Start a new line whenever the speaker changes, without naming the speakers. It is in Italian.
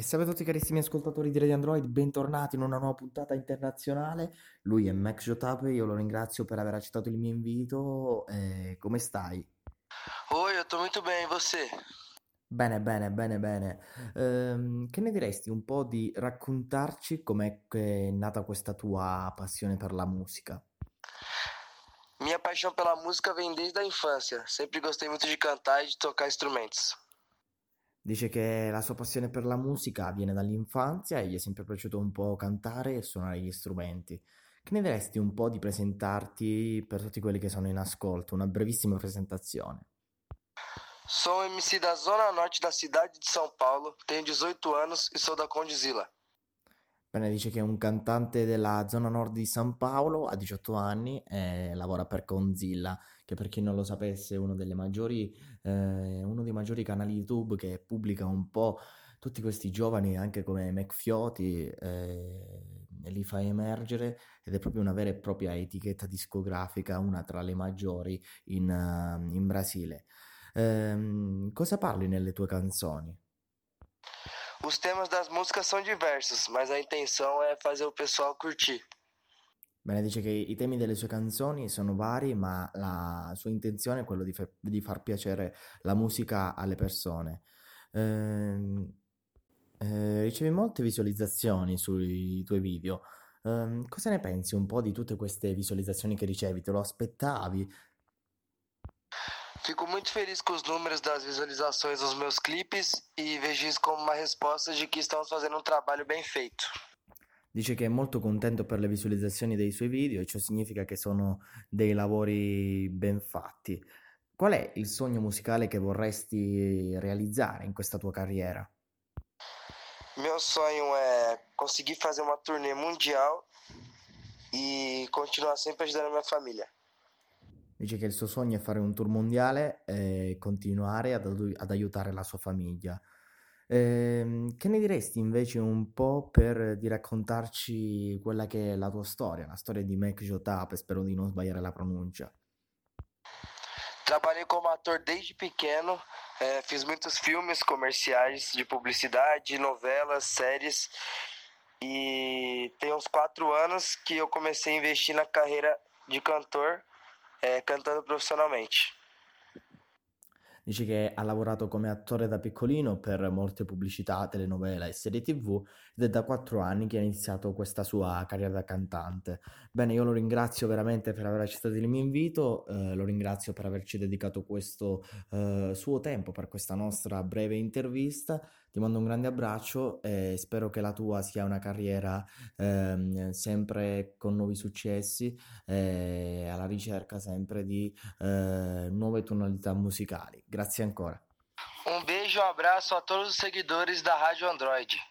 E salve a tutti carissimi ascoltatori di Radio Android, bentornati in una nuova puntata internazionale. Lui è Max Jotape, io lo ringrazio per aver accettato il mio invito. Eh, come stai?
Oi, eu tô muito bem, e você?
Bene, bene, bene, bene. Ehm, che ne diresti un po' di raccontarci com'è è nata questa tua passione per la musica?
Minha paixão pela música vem desde a infância. Sempre gostei muito de cantar e de tocar instrumentos.
Dice che la sua passione per la musica viene dall'infanzia e gli è sempre piaciuto un po' cantare e suonare gli strumenti. Che ne diresti un po' di presentarti per tutti quelli che sono in ascolto? Una brevissima presentazione.
Sou MC da Zona Norte da cidade de São Paulo, tenho 18 anos e sou da Condizila.
Bene, dice che è un cantante della zona nord di San Paolo, ha 18 anni e lavora per Conzilla, che per chi non lo sapesse è uno maggiori, eh, uno dei maggiori canali YouTube che pubblica un po' tutti questi giovani, anche come McFioti, eh, li fa emergere ed è proprio una vera e propria etichetta discografica, una tra le maggiori in, eh, in Brasile. Ehm, cosa parli nelle tue canzoni?
Os temas das músicas são diversos, mas a intenção é fazer o pessoal curtir.
Bene, dice che i temi delle sue canzoni sono vari, ma la sua intenzione è quello di, fa- di far piacere la musica alle persone. Ehm, eh, ricevi molte visualizzazioni sui tuoi video. Ehm, cosa ne pensi un po' di tutte queste visualizzazioni che ricevi? Te lo aspettavi?
Fico muito feliz com os números das visualizações dos meus clipes e vejo isso como uma resposta de que estamos fazendo um trabalho bem feito.
Dice che è molto contento per le visualizzazioni dei suoi video e ciò significa che sono dei lavori ben fatti. Qual è il sogno musicale che vorresti realizzare in questa tua carriera?
Meu sonho é conseguir fazer uma turnê mundial e continuar sempre ajudando a minha família.
Dice che il suo sogno è fare un tour mondiale e continuare ad, ad aiutare la sua famiglia. Ehm, che ne diresti invece un po' per di raccontarci quella che è la tua storia, la storia di Mac Jotap, spero di non sbagliare la pronuncia.
Trabalhei como ator desde pequeno, eh, fiz muitos filmes comerciais de publicidade, novelas, séries e tem uns quatro anos que eu comecei a investir na carreira de cantor, eh, cantando profissionalmente.
Dice che ha lavorato come attore da piccolino per molte pubblicità, telenovela e serie TV ed è da quattro anni che ha iniziato questa sua carriera da cantante. Bene, io lo ringrazio veramente per aver accettato il mio invito, eh, lo ringrazio per averci dedicato questo eh, suo tempo per questa nostra breve intervista. Ti mando un grande abbraccio e spero che la tua sia una carriera ehm, sempre con nuovi successi alla ricerca sempre di eh, nuove tonalità musicali. Grazie ancora.
Um beijo e um abraço a todos os seguidores da Rádio Android.